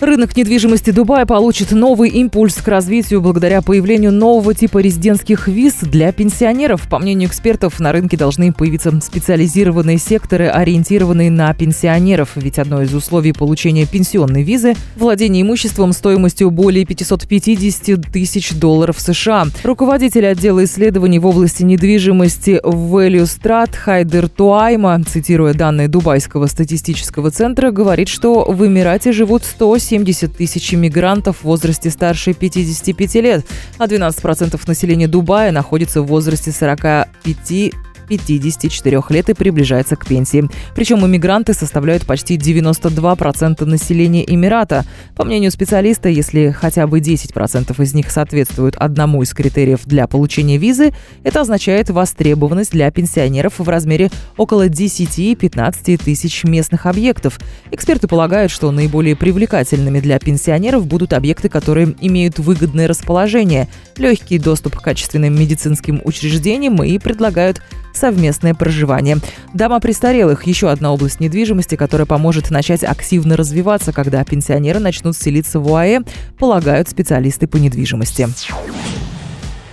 Рынок недвижимости Дубая получит новый импульс к развитию благодаря появлению нового типа резидентских виз для пенсионеров. По мнению экспертов, на рынке должны появиться специализированные секторы, ориентированные на пенсионеров. Ведь одно из условий получения пенсионной визы – владение имуществом стоимостью более 550 тысяч долларов США. Руководитель отдела исследований в области недвижимости Value Strat Хайдер Туайма, цитируя данные Дубайского статистического центра, говорит, что в Эмирате живут 170 70 тысяч мигрантов в возрасте старше 55 лет, а 12% населения Дубая находится в возрасте 45 54 лет и приближается к пенсии. Причем иммигранты составляют почти 92% населения Эмирата. По мнению специалиста, если хотя бы 10% из них соответствуют одному из критериев для получения визы, это означает востребованность для пенсионеров в размере около 10-15 тысяч местных объектов. Эксперты полагают, что наиболее привлекательными для пенсионеров будут объекты, которые имеют выгодное расположение, легкий доступ к качественным медицинским учреждениям и предлагают совместное проживание. Дома престарелых – еще одна область недвижимости, которая поможет начать активно развиваться, когда пенсионеры начнут селиться в УАЭ, полагают специалисты по недвижимости.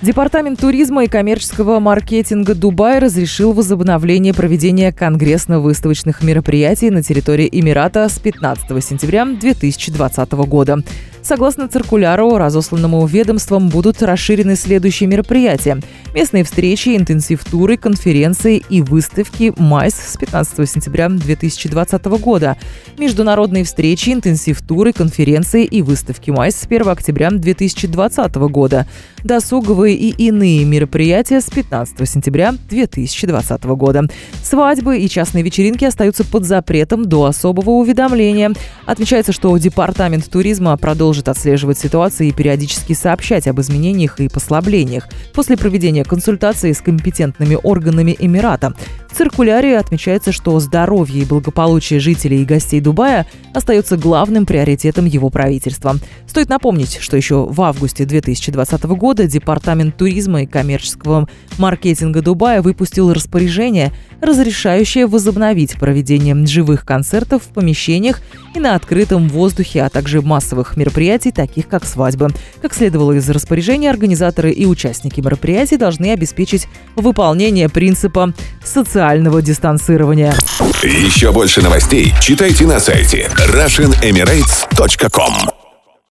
Департамент туризма и коммерческого маркетинга Дубая разрешил возобновление проведения конгрессно-выставочных мероприятий на территории Эмирата с 15 сентября 2020 года. Согласно циркуляру, разосланному ведомством, будут расширены следующие мероприятия. Местные встречи, интенсив-туры, конференции и выставки МАЙС с 15 сентября 2020 года. Международные встречи, интенсив-туры, конференции и выставки МАЙС с 1 октября 2020 года. Досуговые и иные мероприятия с 15 сентября 2020 года. Свадьбы и частные вечеринки остаются под запретом до особого уведомления. Отмечается, что Департамент туризма продолжит продолжит отслеживать ситуацию и периодически сообщать об изменениях и послаблениях после проведения консультации с компетентными органами Эмирата. Циркуляре отмечается, что здоровье и благополучие жителей и гостей Дубая остается главным приоритетом его правительства. Стоит напомнить, что еще в августе 2020 года Департамент туризма и коммерческого маркетинга Дубая выпустил распоряжение, разрешающее возобновить проведение живых концертов в помещениях и на открытом воздухе, а также массовых мероприятий, таких как свадьбы. Как следовало из распоряжения, организаторы и участники мероприятий должны обеспечить выполнение принципа социального дистанцирования. Еще больше новостей читайте на сайте RussianEmirates.com